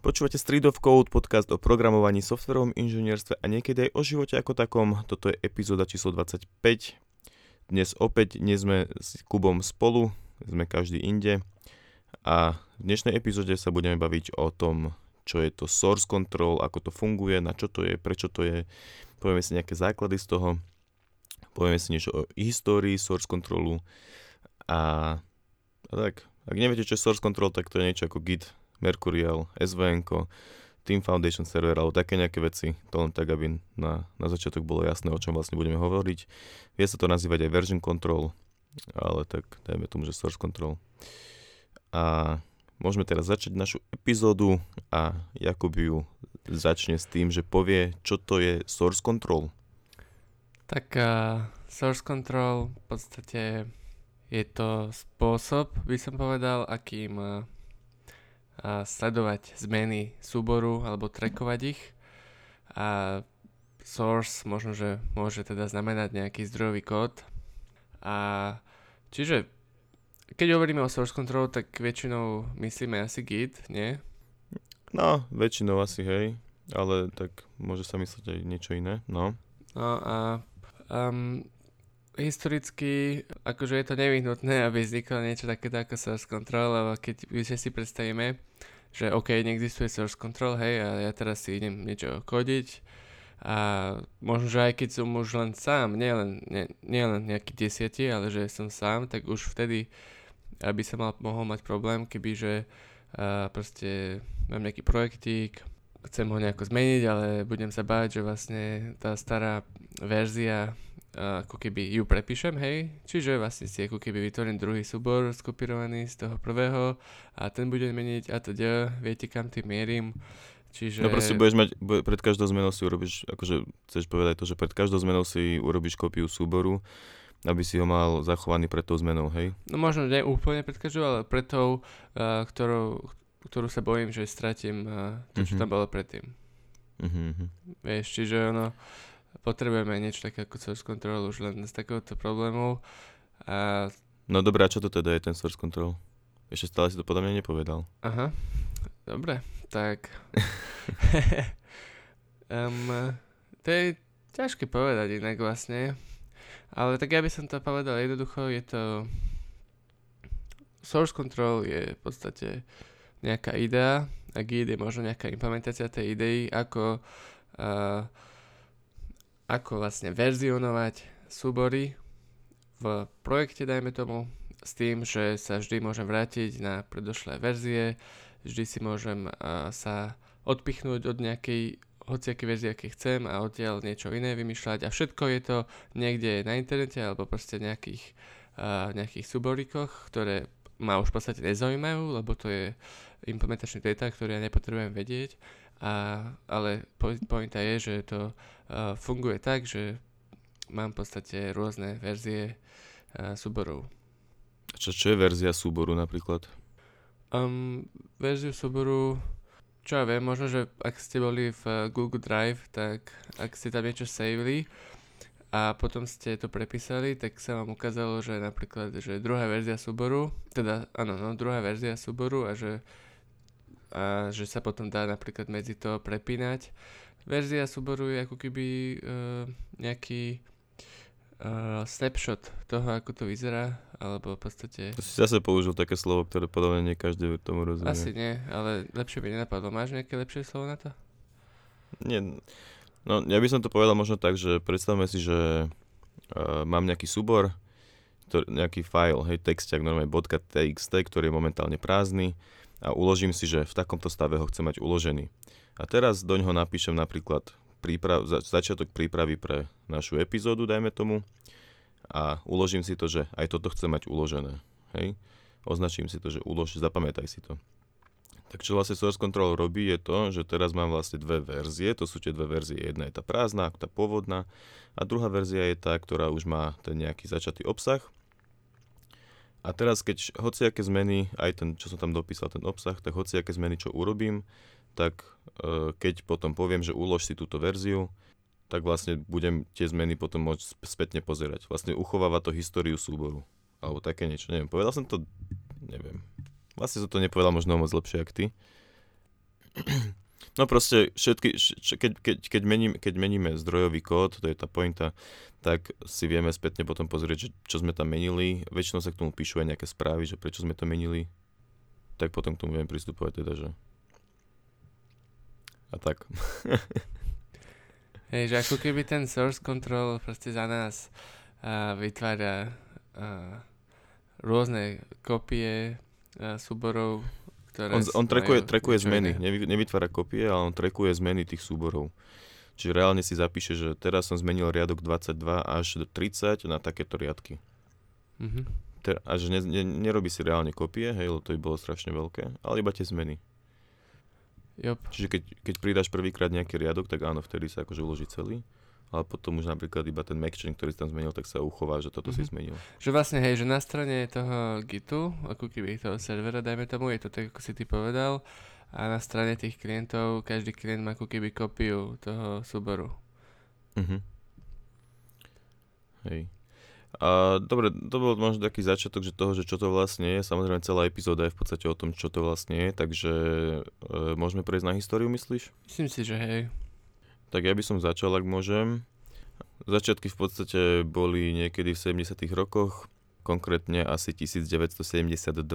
Počúvate Street of Code, podcast o programovaní, softverovom inžinierstve a niekedy aj o živote ako takom. Toto je epizóda číslo 25. Dnes opäť nie sme s Kubom spolu, sme každý inde. A v dnešnej epizóde sa budeme baviť o tom, čo je to source control, ako to funguje, na čo to je, prečo to je. Povieme si nejaké základy z toho. Povieme si niečo o histórii source controlu. A, a tak, ak neviete, čo je source control, tak to je niečo ako Git, Mercurial, SVN, Team Foundation server alebo také nejaké veci. To len tak, aby na, na začiatok bolo jasné, o čom vlastne budeme hovoriť. Vie sa to nazývať aj version control, ale tak dajme tomu, že source control. A môžeme teraz začať našu epizódu a Jakub ju začne s tým, že povie, čo to je source control. Tak uh, source control v podstate je to spôsob, by som povedal, akým a sledovať zmeny súboru alebo trackovať ich. A source možno, že môže teda znamenať nejaký zdrojový kód. A čiže keď hovoríme o source control, tak väčšinou myslíme asi Git, nie? No, väčšinou asi hej, ale tak môže sa myslieť aj niečo iné, no. No a um, historicky, akože je to nevyhnutné, aby vzniklo niečo také ako source control, lebo keď si predstavíme, že OK, neexistuje source control, hej, a ja teraz si idem niečo kodiť a možno, že aj keď som už len sám, nielen nie, nie len nejaký desiatí, ale že som sám, tak už vtedy aby som mal, mohol mať problém, keby že uh, proste mám nejaký projektík, chcem ho nejako zmeniť, ale budem sa báť, že vlastne tá stará verzia ako keby ju prepíšem, hej, čiže vlastne si ako keby vytvorím druhý súbor skopírovaný z toho prvého a ten budem meniť a teda, viete kam tým mierim, čiže... No proste budeš mať, pred každou zmenou si urobíš, akože chceš povedať to, že pred každou zmenou si urobíš kópiu súboru, aby si ho mal zachovaný pred tou zmenou, hej? No možno nie úplne pred každou, ale pred tou, uh, ktorou, ktorú sa bojím, že stratím uh, to, čo mm-hmm. tam bolo predtým. Mm-hmm. Vieš, čiže ono potrebujeme niečo také ako source control už len z takéhoto problému. A... No dobré, a čo to teda je ten source control? Ešte stále si to podľa mňa nepovedal. Aha, dobre, tak... um, to je ťažké povedať inak vlastne. Ale tak ja by som to povedal jednoducho, je to... Source control je v podstate nejaká idea a Git je možno nejaká implementácia tej idei, ako uh, ako vlastne verzionovať súbory v projekte, dajme tomu, s tým, že sa vždy môžem vrátiť na predošlé verzie, vždy si môžem sa odpichnúť od nejakej hociaké verzie, aké chcem a odtiaľ niečo iné vymýšľať. A všetko je to niekde na internete alebo proste nejakých, uh, nejakých súborikoch, ktoré ma už v podstate nezaujímajú, lebo to je implementačný data, ktorý ja nepotrebujem vedieť. A, ale pointa je, že to funguje tak, že mám v podstate rôzne verzie uh, súborov. Čo, čo je verzia súboru napríklad? Um, verziu súboru, čo ja viem, možno, že ak ste boli v uh, Google Drive, tak ak ste tam niečo savili a potom ste to prepísali, tak sa vám ukázalo, že napríklad, že druhá verzia súboru, teda áno, no, druhá verzia súboru a že a že sa potom dá napríklad medzi to prepínať. Verzia súboru je ako keby uh, nejaký uh, snapshot toho, ako to vyzerá, alebo v podstate... To si zase použil také slovo, ktoré podľa nie každý tomu rozumie. Asi nie, ale lepšie by nenapadlo. Máš nejaké lepšie slovo na to? Nie, no ja by som to povedal možno tak, že predstavme si, že uh, mám nejaký súbor, ktorý, nejaký file, hej, textiak, normálne .txt, ktorý je momentálne prázdny a uložím si, že v takomto stave ho chcem mať uložený. A teraz do ňoho napíšem napríklad príprav, začiatok prípravy pre našu epizódu, dajme tomu, a uložím si to, že aj toto chcem mať uložené. Hej? Označím si to, že ulož, zapamätaj si to. Tak čo vlastne Source Control robí je to, že teraz mám vlastne dve verzie, to sú tie dve verzie. Jedna je tá prázdna, tá pôvodná a druhá verzia je tá, ktorá už má ten nejaký začatý obsah a teraz, keď hociaké zmeny, aj ten, čo som tam dopísal, ten obsah, tak hociaké zmeny, čo urobím, tak e, keď potom poviem, že ulož si túto verziu, tak vlastne budem tie zmeny potom môcť spätne pozerať. Vlastne uchováva to históriu súboru. Alebo také niečo, neviem. Povedal som to, neviem. Vlastne som to nepovedal možno moc lepšie, ako ty. No proste všetky, keď, keď, keď, mením, keď meníme zdrojový kód, to je tá pointa, tak si vieme spätne potom pozrieť, čo sme tam menili. Väčšinou sa k tomu píšu aj nejaké správy, že prečo sme to menili. Tak potom k tomu viem pristupovať teda, že... A tak. Hej, že ako keby ten source control proste za nás uh, vytvára uh, rôzne kopie uh, súborov ktoré on, on trackuje, trackuje zmeny, nevy, nevytvára kopie, ale on trackuje zmeny tých súborov. Čiže reálne si zapíše, že teraz som zmenil riadok 22 až do 30 na takéto riadky. Mm-hmm. Ter, a že ne, ne, nerobí si reálne kopie, hej, lebo to by bolo strašne veľké, ale iba tie zmeny. Yep. Čiže keď, keď pridáš prvýkrát nejaký riadok, tak áno, vtedy sa akože uloží celý ale potom už napríklad iba ten Macchain, ktorý si tam zmenil, tak sa uchová, že toto mm-hmm. si mhm. zmenil. Že vlastne, hej, že na strane toho Gitu, ako keby toho servera, dajme tomu, je to tak, ako si ty povedal, a na strane tých klientov, každý klient má ako keby kopiu toho súboru. Mhm. Hej. A dobre, to bol možno taký začiatok že toho, že čo to vlastne je. Samozrejme celá epizóda je v podstate o tom, čo to vlastne je, takže e, môžeme prejsť na históriu, myslíš? Myslím si, že hej. Tak ja by som začal, ak môžem. Začiatky v podstate boli niekedy v 70 rokoch, konkrétne asi 1972,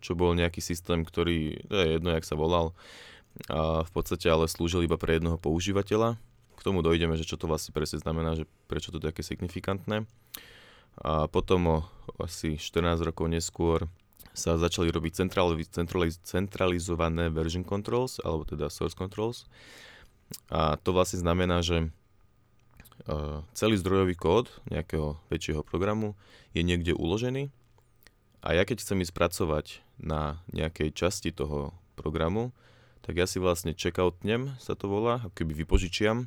čo bol nejaký systém, ktorý, to je jedno, jak sa volal, a v podstate ale slúžil iba pre jednoho používateľa. K tomu dojdeme, že čo to vlastne presne znamená, že prečo to je také signifikantné. A potom o asi 14 rokov neskôr sa začali robiť centraliz- centralizované version controls, alebo teda source controls. A to vlastne znamená, že e, celý zdrojový kód nejakého väčšieho programu je niekde uložený a ja keď chcem ísť pracovať na nejakej časti toho programu, tak ja si vlastne checkoutnem, sa to volá, ako keby vypožičiam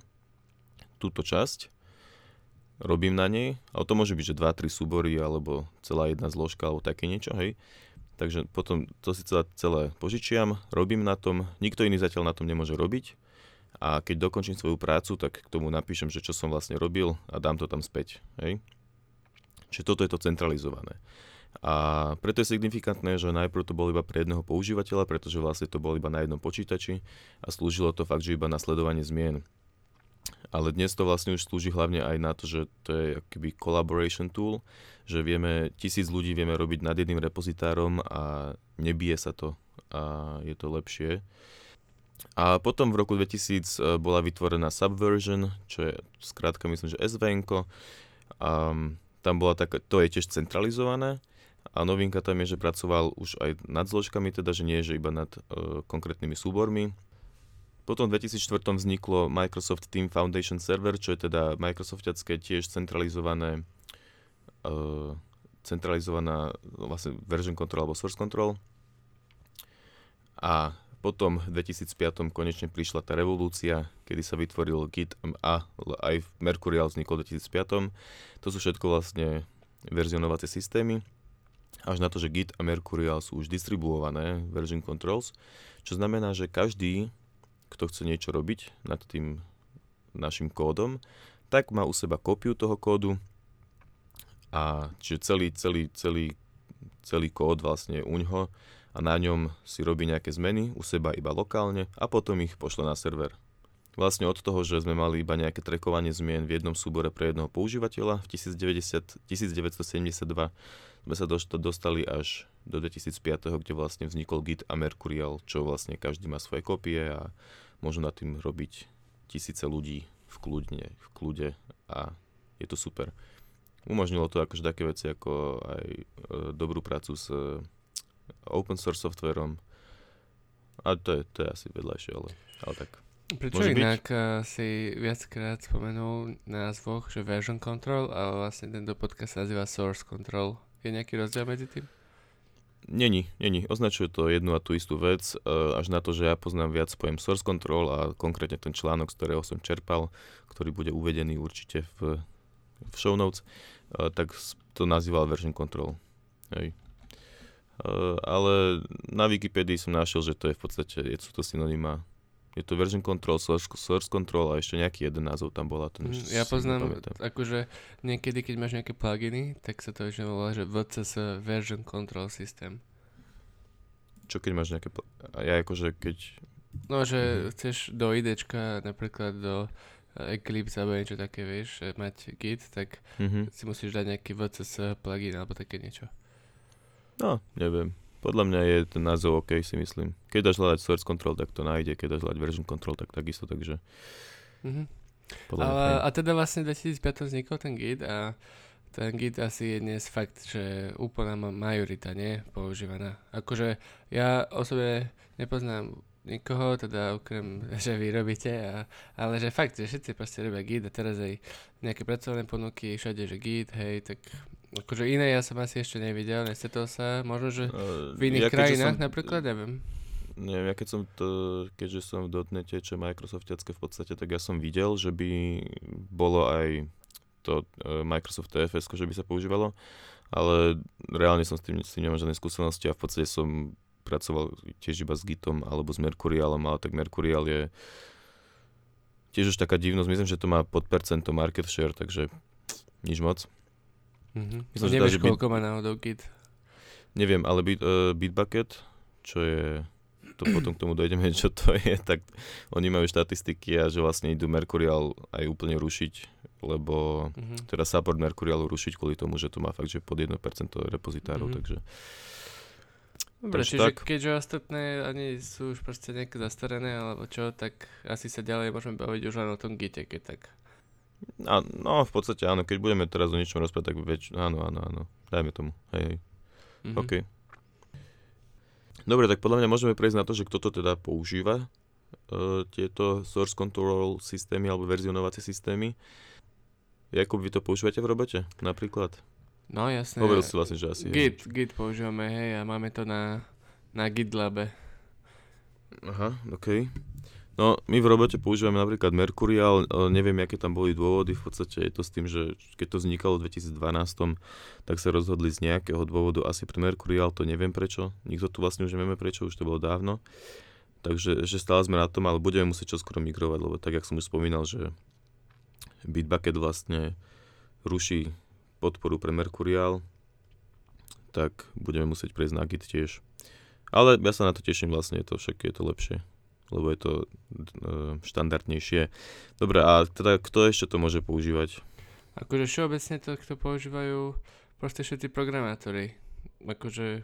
túto časť, robím na nej, ale to môže byť, že 2-3 súbory, alebo celá jedna zložka, alebo také niečo, hej. Takže potom to si celé, celé požičiam, robím na tom, nikto iný zatiaľ na tom nemôže robiť, a keď dokončím svoju prácu, tak k tomu napíšem, že čo som vlastne robil a dám to tam späť. Hej? Čiže toto je to centralizované. A preto je signifikantné, že najprv to bolo iba pre jedného používateľa, pretože vlastne to bolo iba na jednom počítači a slúžilo to fakt, že iba na sledovanie zmien. Ale dnes to vlastne už slúži hlavne aj na to, že to je akýby collaboration tool, že vieme, tisíc ľudí vieme robiť nad jedným repozitárom a nebije sa to a je to lepšie. A potom v roku 2000 e, bola vytvorená Subversion, čo je skrátka myslím, že SVN. Tam bola taká, to je tiež centralizované. A novinka tam je, že pracoval už aj nad zložkami, teda že nie, že iba nad uh, konkrétnymi súbormi. Potom v 2004 vzniklo Microsoft Team Foundation Server, čo je teda Microsoftiacké tiež centralizované uh, centralizovaná vlastne version control alebo source control. A potom v 2005 konečne prišla tá revolúcia, kedy sa vytvoril Git a aj Mercurial vznikol v 2005. To sú všetko vlastne verzionovacie systémy. Až na to, že Git a Mercurial sú už distribuované version controls, čo znamená, že každý, kto chce niečo robiť nad tým našim kódom, tak má u seba kópiu toho kódu a čiže celý, celý, celý, celý kód vlastne u ňoho a na ňom si robí nejaké zmeny u seba iba lokálne a potom ich pošle na server. Vlastne od toho, že sme mali iba nejaké trekovanie zmien v jednom súbore pre jedného používateľa v 1990, 1972 sme sa dostali až do 2005, kde vlastne vznikol Git a Mercurial, čo vlastne každý má svoje kopie a môžu na tým robiť tisíce ľudí v, kľudne, v kľude a je to super. Umožnilo to akože také veci ako aj e, dobrú prácu s open source softverom. A to je, to je asi vedľajšie, ale, ale tak. Prečo Môže inak byť? Eh, si viackrát spomenul na názvoch, že version control, ale vlastne tento podcast sa nazýva source control. Je nejaký rozdiel medzi tým? Není, není. Označuje to jednu a tú istú vec, eh, až na to, že ja poznám viac pojem source control a konkrétne ten článok, z ktorého som čerpal, ktorý bude uvedený určite v, v show notes, eh, tak to nazýval version control. Hej. Eh, ale na Wikipedii som našiel, že to je v podstate, je, sú to synonyma. Je to version control, source, source control a ešte nejaký jeden názov tam bola. To mm, ja poznám, akože niekedy, keď máš nejaké pluginy, tak sa to väčšinou volá, že VCS version control system. Čo keď máš nejaké, a ja akože keď No, že chceš do IDčka, napríklad do eh, Eclipse alebo niečo také, vieš, mať Git, tak Mhm. si musíš dať nejaký VCS plugin alebo také niečo. No, neviem. Podľa mňa je ten názov OK, si myslím. Keď dáš hľadať source control, tak to nájde, keď dáš hľadať version control, tak takisto, takže Mhm. podľa mňa a teda vlastne v 2005 vznikol ten Git a ten Git asi je dnes fakt, že úplná ma- majorita, nie? Používaná. Akože ja osobne nepoznám nikoho, teda okrem, že vy robíte, a, ale že fakt, že všetci proste robia Git a teraz aj nejaké pracovné ponuky, všade, že Git, hej, tak akože iné ja som asi ešte nevidel, nestretol sa, možno, že Eh, v iných ja krajinách som- napríklad, neviem. Neviem, ja keď som to, keďže som v dotnete, čo Microsoftiacké v podstate, tak ja som videl, že by bolo aj to e, Microsoft TFS, že by sa používalo, ale reálne som s tým, s tým nemám žiadne skúsenosti a v podstate som pracoval tiež iba s Gitom alebo s Mercurialom, ale tak Mercurial je tiež už taká divnosť, myslím, že to má pod percento market share, takže nič moc. Myslím, že Nevieš, dá, koľko má náhodou Git. Neviem, ale Bit, uh, Bitbucket, čo je, to potom k tomu dojdeme, čo to je, tak oni majú štatistiky a že vlastne idú Mercurial aj úplne rušiť, lebo Mhm. teda support Mercurialu rušiť kvôli tomu, že to má fakt, že pod 1% repozitárov, Mhm. takže Dobre, Takže čiže tak. keďže ostatné ani sú už proste nejaké zastarané alebo čo, tak asi sa ďalej môžeme baviť už len o tom gite, keď tak. A, no v podstate áno, keď budeme teraz o niečom rozprávať, tak väč, áno, áno, áno, dajme tomu, hej, hej, Mhm. OK. Dobre, tak podľa mňa môžeme prejsť na to, že kto to teda používa, uh, tieto source control systémy alebo verzionovacie systémy. Jakub, vy to používate v robote napríklad? No jasné. Hovoril si vlastne, že asi. hej. Git, Git používame, hej, a máme to na, na GitLabe. Aha, OK. No, my v robote používame napríklad Mercurial, neviem, aké tam boli dôvody, v podstate je to s tým, že keď to vznikalo v 2012, tak sa rozhodli z nejakého dôvodu asi pre Mercurial, to neviem prečo, nikto tu vlastne už nevieme prečo, už to bolo dávno. Takže že stále sme na tom, ale budeme musieť čoskoro migrovať, lebo tak, jak som už spomínal, že Bitbucket vlastne ruší podporu pre Mercurial, tak budeme musieť prejsť na Git tiež. Ale ja sa na to teším vlastne, je to však je to lepšie, lebo je to e, štandardnejšie. Dobre, a teda kto ešte to môže používať? Akože všeobecne to, kto používajú proste všetci programátori. Akože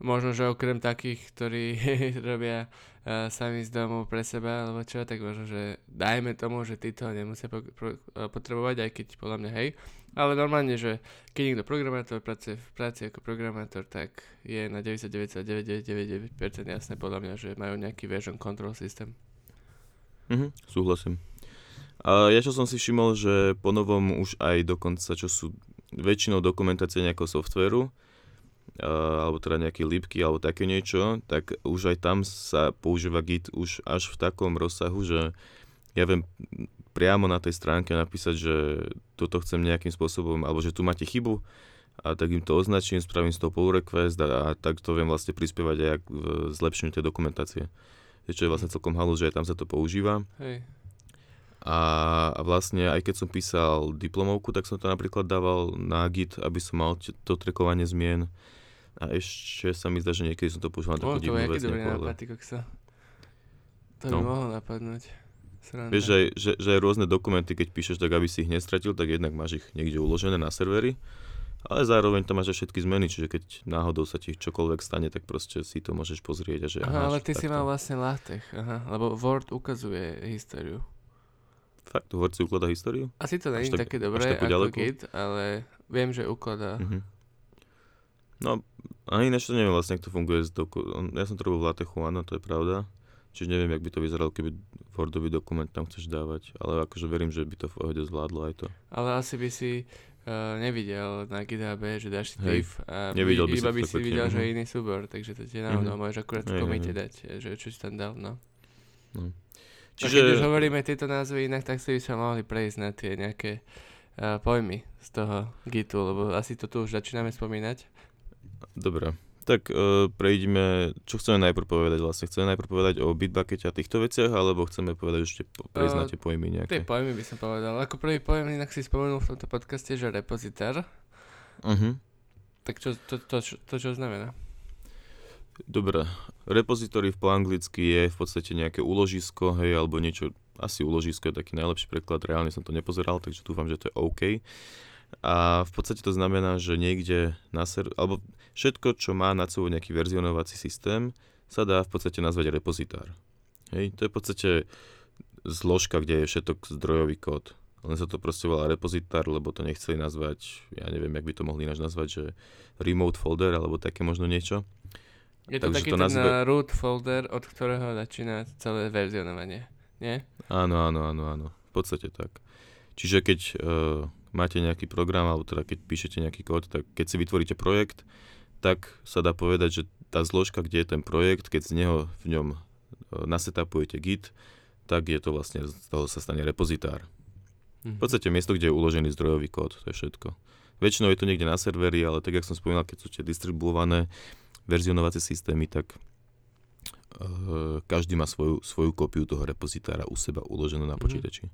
možno, že okrem takých, ktorí robia uh, sami z domu pre seba, alebo čo, tak možno, že dajme tomu, že tí to nemusia po, pro, uh, potrebovať, aj keď podľa mňa hej. Ale normálne, že keď niekto programátor pracuje v práci ako programátor, tak je na 99,999% jasné podľa mňa, že majú nejaký version control system. Mhm, súhlasím. A ja čo som si všimol, že po novom už aj dokonca, čo sú väčšinou dokumentácie nejakého softvéru, a, alebo teda nejaké lípky alebo také niečo, tak už aj tam sa používa Git už až v takom rozsahu, že ja viem priamo na tej stránke napísať, že toto chcem nejakým spôsobom, alebo že tu máte chybu a tak im to označím, spravím z toho pull request a, a tak to viem vlastne prispievať aj k zlepšeniu tej dokumentácie. Čo je vlastne celkom halus, že aj tam sa to používa. Hej. A, a vlastne aj keď som písal diplomovku, tak som to napríklad dával na Git, aby som mal to trekovanie zmien. A ešte sa mi zdá, že niekedy som to používal na takú to divnú je aký vec. dobrý nápad, kokso. To by No. mohlo napadnúť. Sranda. Vieš, že, že, že aj rôzne dokumenty, keď píšeš, tak aby si ich nestratil, tak jednak máš ich niekde uložené na servery, ale zároveň tam máš aj všetky zmeny, čiže keď náhodou sa ti čokoľvek stane, tak proste si to môžeš pozrieť a že Aha, ale ty si takto. mal vlastne LaTeX, aha, lebo Word ukazuje históriu. Fakt, Word si ukladá históriu? Asi to není tak- také dobré ako ďalekú? Git, ale viem, že ukladá. Mhm. No, a ináč to neviem vlastne, ako to funguje. Ja som to robil v Latechu, áno, to je pravda. Čiže neviem, jak by to vyzeralo, keby Wordový dokument tam chceš dávať. Ale akože verím, že by to v pohode zvládlo aj to. Ale asi by si uh, nevidel na GitHub, že dáš si div a nevidel by iba by si videl, že mhm. je iný súbor, takže to ti náhodou Mhm. môžeš akurát v komite dať, že čo si tam dal, no. Čiže... A keď už hovoríme tieto názvy inak, tak si by sme mohli prejsť na tie nejaké uh, pojmy z toho Gitu, lebo asi to tu už začíname spomínať. Dobre. Tak uh, prejdime, čo chceme najprv povedať vlastne? Chceme najprv povedať o Bitbuckete a týchto veciach, alebo chceme povedať ešte po- prejsť na tie pojmy Tie nejaké? pojmy by som povedal. Ako prvý pojem inak si spomenul v tomto podcaste, že repozitár. Uh-huh. Tak čo, to, to, to, to čo znamená? Dobre, repozitóri po anglicky je v podstate nejaké úložisko, hej, alebo niečo, asi úložisko je taký najlepší preklad, reálne som to nepozeral, takže dúfam, že to je OK. A v podstate to znamená, že niekde na ser- alebo všetko, čo má nad sebou nejaký verzionovací systém, sa dá v podstate nazvať repozitár. Hej, to je v podstate zložka, kde je všetok zdrojový kód. Len sa to proste volá repozitár, lebo to nechceli nazvať, ja neviem, jak by to mohli ináč nazvať, že remote folder alebo také možno niečo. Je to Takže taký to ten nazve- eh, root folder, od ktorého začína celé verzionovanie. Nie? Áno, áno, áno, áno. V podstate tak. Čiže keď uh, máte nejaký program, alebo teda keď píšete nejaký kód, tak keď si vytvoríte projekt, tak sa dá povedať, že tá zložka, kde je ten projekt, keď z neho v ňom uh, nasetapujete Git, tak je to vlastne, z toho sa stane repozitár. Mhm. V podstate miesto, kde je uložený zdrojový kód, to je všetko. Väčšinou je to niekde na serveri, ale tak, jak som spomínal, keď sú tie distribuované verzionovacie systémy, tak uh, každý má svoju, svoju kópiu toho repozitára u seba uloženú na Mhm. počítači.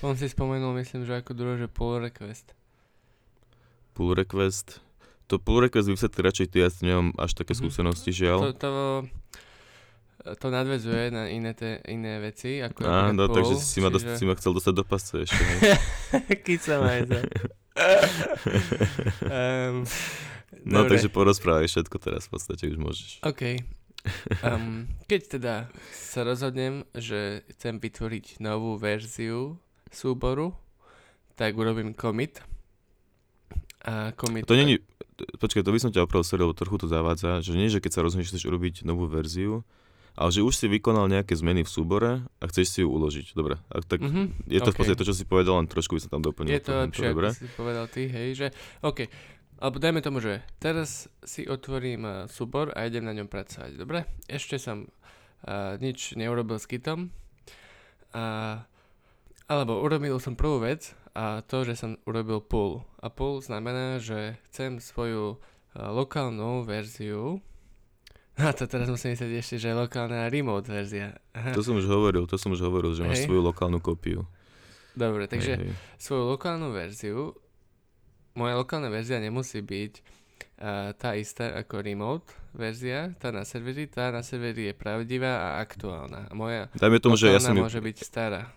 On si spomenul, myslím, že ako druhé, že pull request. Pull request, to pull request vysvetlí radšej ty, ja s nemám až také Mhm. skúsenosti, To, žiaľ. to, to nadvezuje na iné, te, iné veci. Ako Á, no, takže pull, si ma, dos- čiže- si ma chcel dostať do pasce ešte. hej. Kyca majza. um, No dobre. takže porozprávaj všetko teraz v podstate už môžeš. OK. Um, keď teda sa rozhodnem, že chcem vytvoriť novú verziu súboru, tak urobím commit. A commit... To není, počkaj, to by som ťa opravil, sorry, lebo trochu to zavádza, že nie, že keď sa rozhodneš, chceš urobiť novú verziu, ale že už si vykonal nejaké zmeny v súbore a chceš si ju uložiť. Dobre, ak tak Mhm, je to v OK. podstate to, čo si povedal, len trošku by som tam doplnil. Je to lepšie, ako si povedal ty, hej, že OK. Alebo dajme tomu, že teraz si otvorím uh, súbor a idem na ňom pracovať, dobre? Ešte som uh, nič neurobil s kitom, a, alebo urobil som prvú vec a to, že som urobil pull. A pull znamená, že chcem svoju uh, lokálnu verziu a to teraz musím myslieť ešte, že je lokálna remote verzia. Aha. To som už hovoril, to som už hovoril, že máš Hej. svoju lokálnu kópiu. Dobre, takže Hej, hej. svoju lokálnu verziu. Moja lokálna verzia nemusí byť uh, tá istá ako remote verzia, tá na serveri. Tá na serveri je pravdivá a aktuálna. Moja Dajme tomu, že ja som ju, môže byť stará.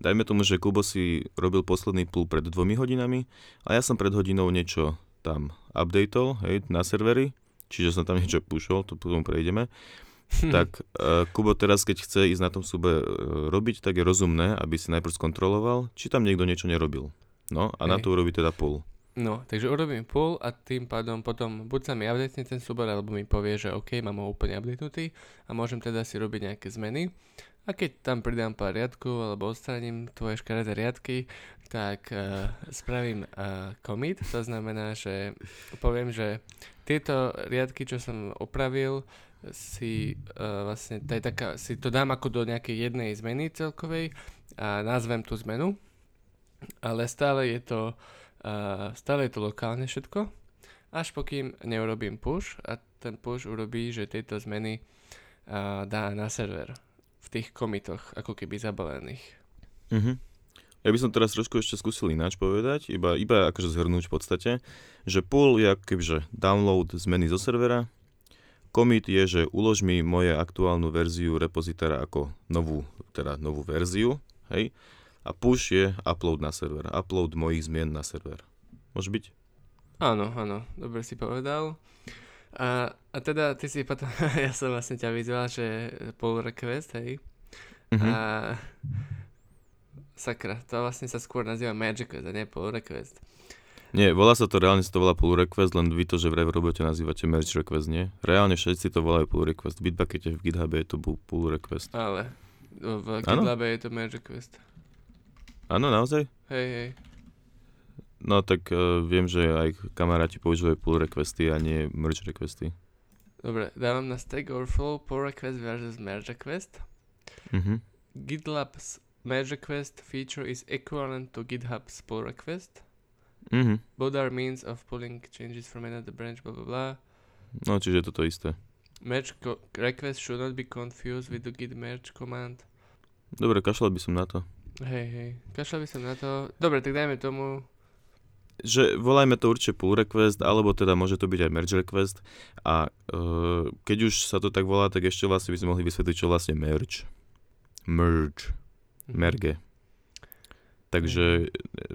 Dajme tomu, že Kubo si robil posledný pull pred dvomi hodinami a ja som pred hodinou niečo tam updateol, hej, na serveri, čiže som tam niečo pušol, to potom prejdeme. tak uh, Kubo teraz, keď chce ísť na tom súbe uh, robiť, tak je rozumné, aby si najprv skontroloval, či tam niekto niečo nerobil. No a na Hej. to urobí teda pull. No, takže urobím pull a tým pádom potom buď sa mi updatne ten súbor, alebo mi povie, že OK, mám ho úplne updatenutý a môžem teda si robiť nejaké zmeny. A keď tam pridám pár riadkov alebo odstraním tvoje škaredé riadky, tak uh, spravím uh, commit, to znamená, že poviem, že tieto riadky, čo som opravil, si uh, vlastne, to je taká, si to dám ako do nejakej jednej zmeny celkovej a nazvem tú zmenu, ale stále je to a stále je to lokálne všetko, až pokým neurobím push a ten push urobí, že tieto zmeny a, dá na server v tých komitoch, ako keby zabalených. Mhm. Ja by som teraz trošku ešte skúsil ináč povedať, iba, iba akože zhrnúť v podstate, že pull je kebyže download zmeny zo servera, commit je, že ulož mi moje aktuálnu verziu repozitára ako novú, teda novú verziu, hej, a push je upload na server, upload mojich zmien na server. Môže byť? Áno, áno, dobre si povedal. A, a teda ty si potom, ja som vlastne ťa vyzval, že pull request, hej. Mhm. A sakra, to vlastne sa skôr nazýva magic request a nie pull request. Nie, volá sa to, reálne sa to volá pull request, len vy to, že vraj v robote nazývate merge request, nie? Reálne všetci to volajú pull request. V Bitbuckete, v GitHube je to pull request. Ale v? GitLabe je to merge request. Áno, naozaj? Hej, hej. No tak uh, viem, že aj kamaráti používajú pull requesty a nie merge requesty. Dobre, dávam na Stack Overflow pull request versus merge request. Mhm. GitLab's merge request feature is equivalent to GitHub's pull request. Mhm. Both are means of pulling changes from another branch, blah blah blah. No, čiže je to to isté. Merge co- request should not be confused with the git merge command. Dobre, kašľal by som na to. Hej, hej, kašľal by som na to. Dobre, tak dajme tomu, že volajme to určite pull request, alebo teda môže to byť aj merge request a uh, keď už sa to tak volá, tak ešte vlastne by sme mohli vysvetliť, čo vlastne merge. Merge. Mhm. Merge. Takže,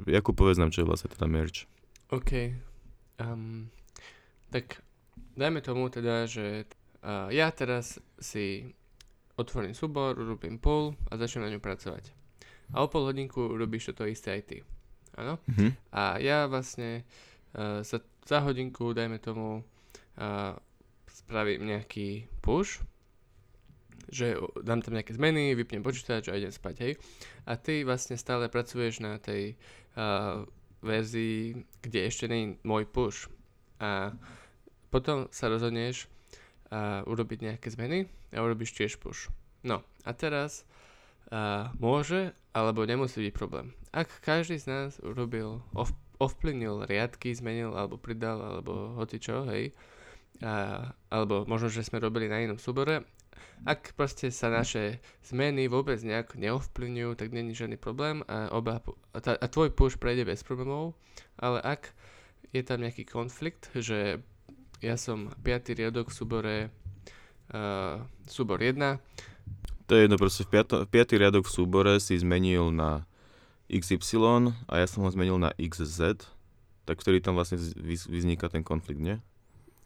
Jakub, povedz nám, čo je vlastne teda merge. OK. Um, tak dajme tomu teda, že uh, ja teraz si otvorím súbor, urobím pull a začnem na ňu pracovať. A o pol hodinku robíš toto isté aj ty. Áno? Mhm. A ja vlastne uh, za, za hodinku, dajme tomu, uh, spravím nejaký push, že dám tam nejaké zmeny, vypnem počítač a idem spať, hej. A ty vlastne stále pracuješ na tej uh, verzii, kde ešte nie je môj push. A potom sa rozhodneš uh, urobiť nejaké zmeny a urobíš tiež push. No a teraz uh, môže alebo nemusí byť problém. Ak každý z nás urobil, ov, ovplyvnil riadky, zmenil alebo pridal alebo hoci čo, hej, a, alebo možno, že sme robili na inom súbore, ak proste sa naše zmeny vôbec nejak neovplyvňujú, tak není žiadny problém a, oba, a, a tvoj push prejde bez problémov, ale ak je tam nejaký konflikt, že ja som piatý riadok v súbore uh, súbor 1 To je jedno, proste v, piato, piatý riadok v súbore si zmenil na XY a ja som ho zmenil na XZ, tak vtedy tam vlastne vyzniká ten konflikt, nie?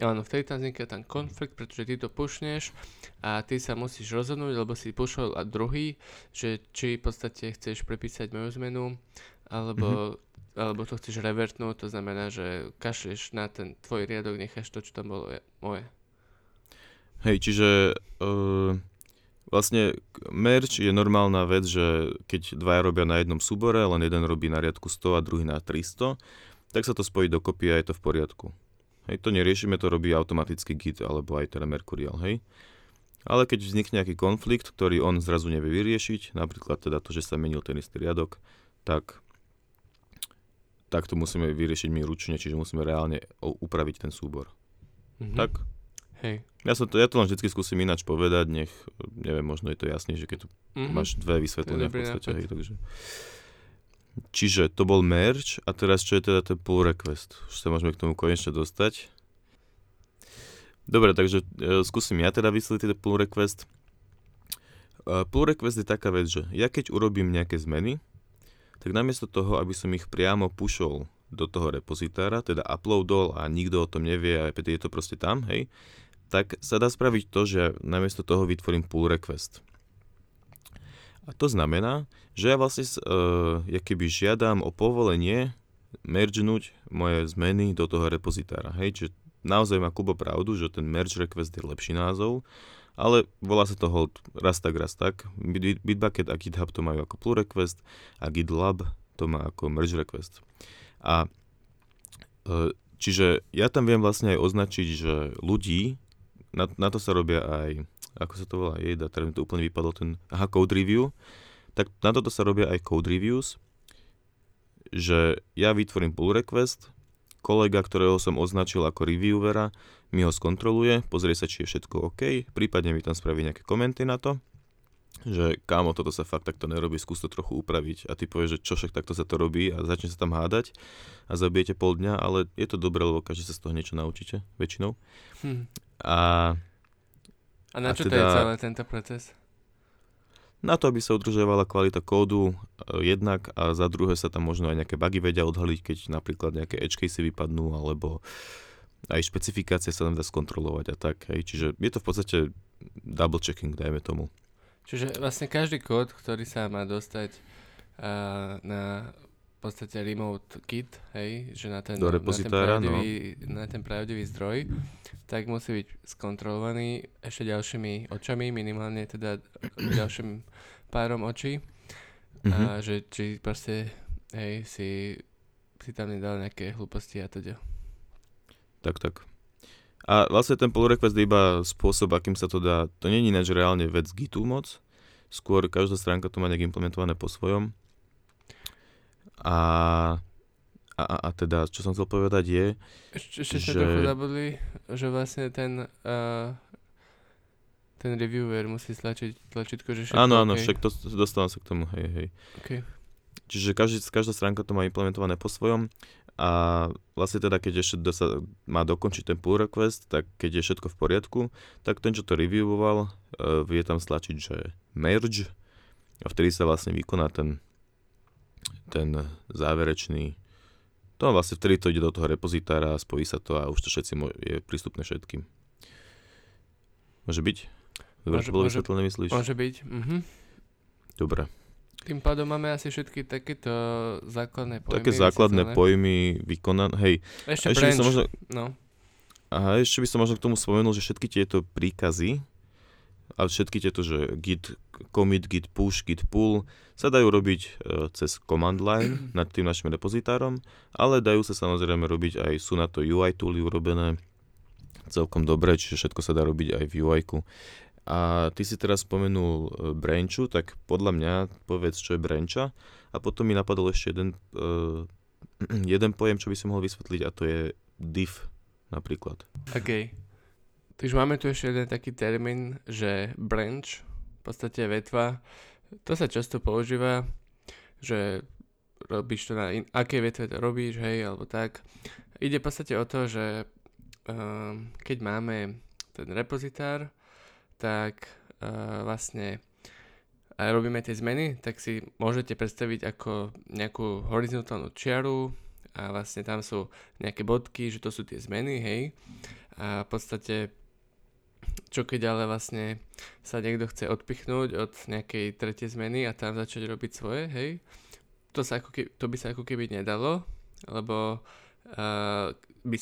Áno, vtedy tam vzniká ten konflikt, pretože ty to pušneš a ty sa musíš rozhodnúť, lebo si pušol a druhý, že či v podstate chceš prepísať moju zmenu, alebo, alebo to chceš revertnúť, to znamená, že kašleš na ten tvoj riadok, necháš to, čo tam bolo je- moje. Hej, čiže uh, vlastne merge je normálna vec, že keď dvaja robia na jednom súbore, len jeden robí na riadku 100 a druhý na 300, tak sa to spojí dokopy a je to v poriadku. Hej, to neriešime, to robí automaticky Git alebo aj teda Mercurial, hej. Ale keď vznikne nejaký konflikt, ktorý on zrazu nevie vyriešiť, napríklad teda to, že sa menil ten istý riadok, tak, tak to musíme vyriešiť my ručne, čiže musíme reálne upraviť ten súbor. Mhm. Tak, Hej. ja, som to, ja to len vždy skúsim ináč povedať, nech, neviem, možno je to jasnejšie, keď tu Mhm. máš dve vysvetlenia v podstate, hej, takže. Čiže to bol merge a teraz čo je teda ten pull request? Už sa môžeme k tomu konečne dostať. Dobre, takže e, skúsim ja teda vysvetliť ten pull request. E, pull request je taká vec, že ja keď urobím nejaké zmeny, tak namiesto toho, aby som ich priamo pušol do toho repozitára, teda uploadol a nikto o tom nevie a je to proste tam, hej, tak sa dá spraviť to, že namiesto toho vytvorím pull request. A to znamená, že ja vlastne uh, keby žiadam o povolenie mergenúť moje zmeny do toho repozitára. Hej, čiže naozaj má Kubo pravdu, že ten merge request je lepší názov, ale volá sa to hold raz tak, raz tak. Bit- Bitbucket a GitHub to majú ako pull request a GitLab to má ako merge request. A e, čiže ja tam viem vlastne aj označiť, že ľudí, na, na to sa robia aj, ako sa to volá, jeda, teraz mi to úplne vypadlo ten, aha, code review, tak na toto sa robia aj code reviews, že ja vytvorím pull request, kolega, ktorého som označil ako reviewera, mi ho skontroluje, pozrie sa, či je všetko OK, prípadne mi tam spraví nejaké komenty na to, že kámo, toto sa fakt takto nerobí, skús to trochu upraviť a ty povieš, že čo však takto sa to robí a začne sa tam hádať a zabijete pol dňa, ale je to dobré, lebo každý sa z toho niečo naučíte, väčšinou. Hm. A A na A čo to je teda- celé tento proces? na to, aby sa udržiavala kvalita kódu e, jednak a za druhé sa tam možno aj nejaké bugy vedia odhaliť, keď napríklad nejaké edge casey vypadnú alebo aj špecifikácie sa tam dá skontrolovať a tak. Hej. Čiže je to v podstate double checking, dajme tomu. Čiže vlastne každý kód, ktorý sa má dostať uh, na podstate remote kit, hej, že na ten, na ten, no. na ten pravdivý zdroj, tak musí byť skontrolovaný ešte ďalšími očami, minimálne teda ďalším párom očí. Mhm. A že či proste, hej, si, si tam nedal nejaké hlúposti a teda. Tak, tak. A vlastne ten pull request je iba spôsob, akým sa to dá. To nie je ináč reálne vec Gitu moc. Skôr každá stránka to má nejak implementované po svojom. A, a, a, teda, čo som chcel povedať je, Ešte, ešte sme Že- trochu zabudli, že vlastne ten, uh, ten reviewer musí stlačiť tlačítko, že všetko áno, áno, OK. však to, dostávam sa k tomu, hej, hej. OK. Čiže každý, každá stránka to má implementované po svojom A vlastne teda, keď ešte sa má dokončiť ten pull request, tak keď je všetko v poriadku, tak ten, čo to reviewoval, uh, vie tam stlačiť, že merge a vtedy sa vlastne vykoná ten, ten záverečný to vlastne vtedy to ide do toho repozitára, spojí sa to a už to všetci je prístupné všetkým. Môže byť? Dobre, môže, to bolo vysvetlené, myslíš? Môže byť, mhm. Dobre. Tým pádom máme asi všetky takéto základné pojmy. Také základné pojmy vykonané. Hej. Ešte, ešte. By som možno, no. A ešte by som možno k tomu spomenul, že všetky tieto príkazy, a všetky tieto, že git commit, git push, git pull, sa dajú robiť e, cez command line nad tým našim repozitárom, ale dajú sa samozrejme robiť aj, sú na to UI tooly urobené celkom dobre, čiže všetko sa dá robiť aj v UI. -ku. A ty si teraz spomenul e, branchu, tak podľa mňa povedz, čo je brancha. A potom mi napadol ešte jeden, uh, jeden pojem, čo by som mohol vysvetliť a to je div napríklad. OK. Takže máme tu ešte jeden taký termín, že branch, v podstate vetva. To sa často používa, že robíš to na in- aké vetve to robíš, hej, alebo tak. Ide v podstate o to, že um, keď máme ten repozitár, tak uh, vlastne a robíme tie zmeny, tak si môžete predstaviť ako nejakú horizontálnu čiaru a vlastne tam sú nejaké bodky, že to sú tie zmeny, hej. A v podstate čo keď ale vlastne sa niekto chce odpichnúť od nejakej tretej zmeny a tam začať robiť svoje, hej, to, sa ako keby, to by sa ako keby nedalo, lebo uh, by,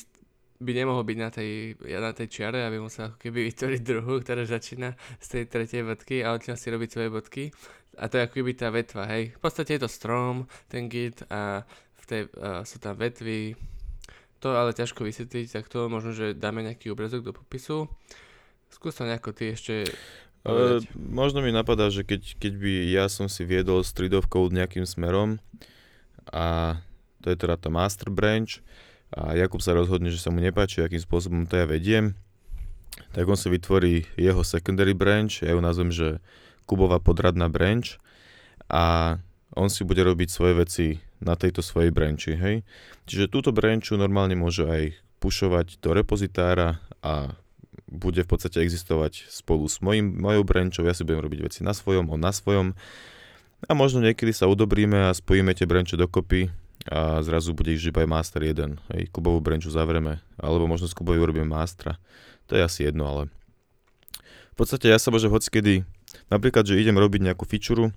by nemohol byť na tej, na tej čiare, aby musel ako keby vytvoriť druhú, ktorá začína z tej tretej bodky a odtiaľ si robiť svoje bodky. A to je ako keby tá vetva, hej. V podstate je to strom, ten git a v tej, uh, sú tam vetvy. To ale ťažko vysvetliť, tak to možno, že dáme nejaký obrazok do popisu. Skús to nejako ty ešte Uh, možno mi napadá, že keď, keď by ja som si viedol of code nejakým smerom a to je teda tá master branch a Jakub sa rozhodne, že sa mu nepáči, akým spôsobom to ja vediem, tak on si vytvorí jeho secondary branch, ja ju nazvem, že Kubová podradná branch a on si bude robiť svoje veci na tejto svojej branchi, hej. Čiže túto branchu normálne môže aj pušovať do repozitára a bude v podstate existovať spolu s mojim, mojou branchou, ja si budem robiť veci na svojom, on na svojom. A možno niekedy sa udobríme a spojíme tie branche dokopy a zrazu bude ich iba aj master 1, hej, Kubovú branchu zavreme, alebo možno s Kubovou urobíme mastra, to je asi jedno, ale v podstate ja sa môžem hocikedy, napríklad, že idem robiť nejakú feature,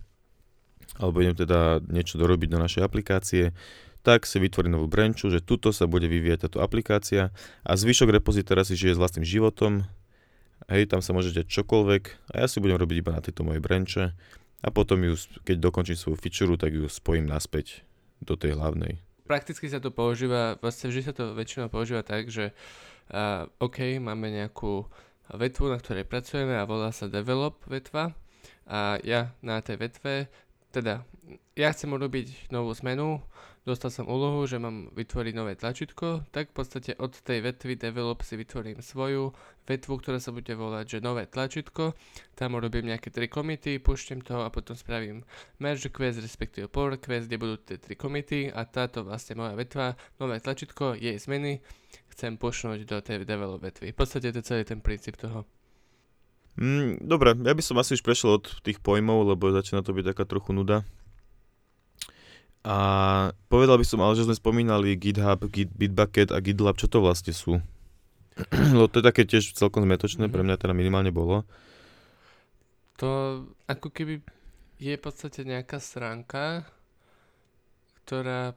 alebo idem teda niečo dorobiť do našej aplikácie, tak si vytvorí novú branchu, že tuto sa bude vyvíjať táto aplikácia a zvyšok repozitára si žije s vlastným životom, hej, tam sa môže dať čokoľvek a ja si budem robiť iba na tejto mojej branche a potom ju, keď dokončím svoju feature, tak ju spojím naspäť do tej hlavnej. Prakticky sa to používa, vlastne vždy sa to väčšinou používa tak, že uh, OK, máme nejakú vetvu, na ktorej pracujeme a volá sa develop vetva a ja na tej vetve, teda ja chcem urobiť novú zmenu, dostal som úlohu, že mám vytvoriť nové tlačítko, tak v podstate od tej vetvy develop si vytvorím svoju vetvu, ktorá sa bude volať, že nové tlačítko, tam urobím nejaké tri komity, puštím to a potom spravím merge quest, respektíve pull request, kde budú tie tri komity a táto vlastne moja vetva, nové tlačítko, jej zmeny, chcem pušnúť do tej develop vetvy. V podstate to je celý ten princíp toho. Mm, dobre, ja by som asi už prešiel od tých pojmov, lebo začína to byť taká trochu nuda. A povedal by som ale, že sme spomínali GitHub, Git, Bitbucket a GitLab, čo to vlastne sú? Lebo to je také tiež celkom zmetočné, pre mňa teda minimálne bolo. To ako keby je v podstate nejaká stránka, ktorá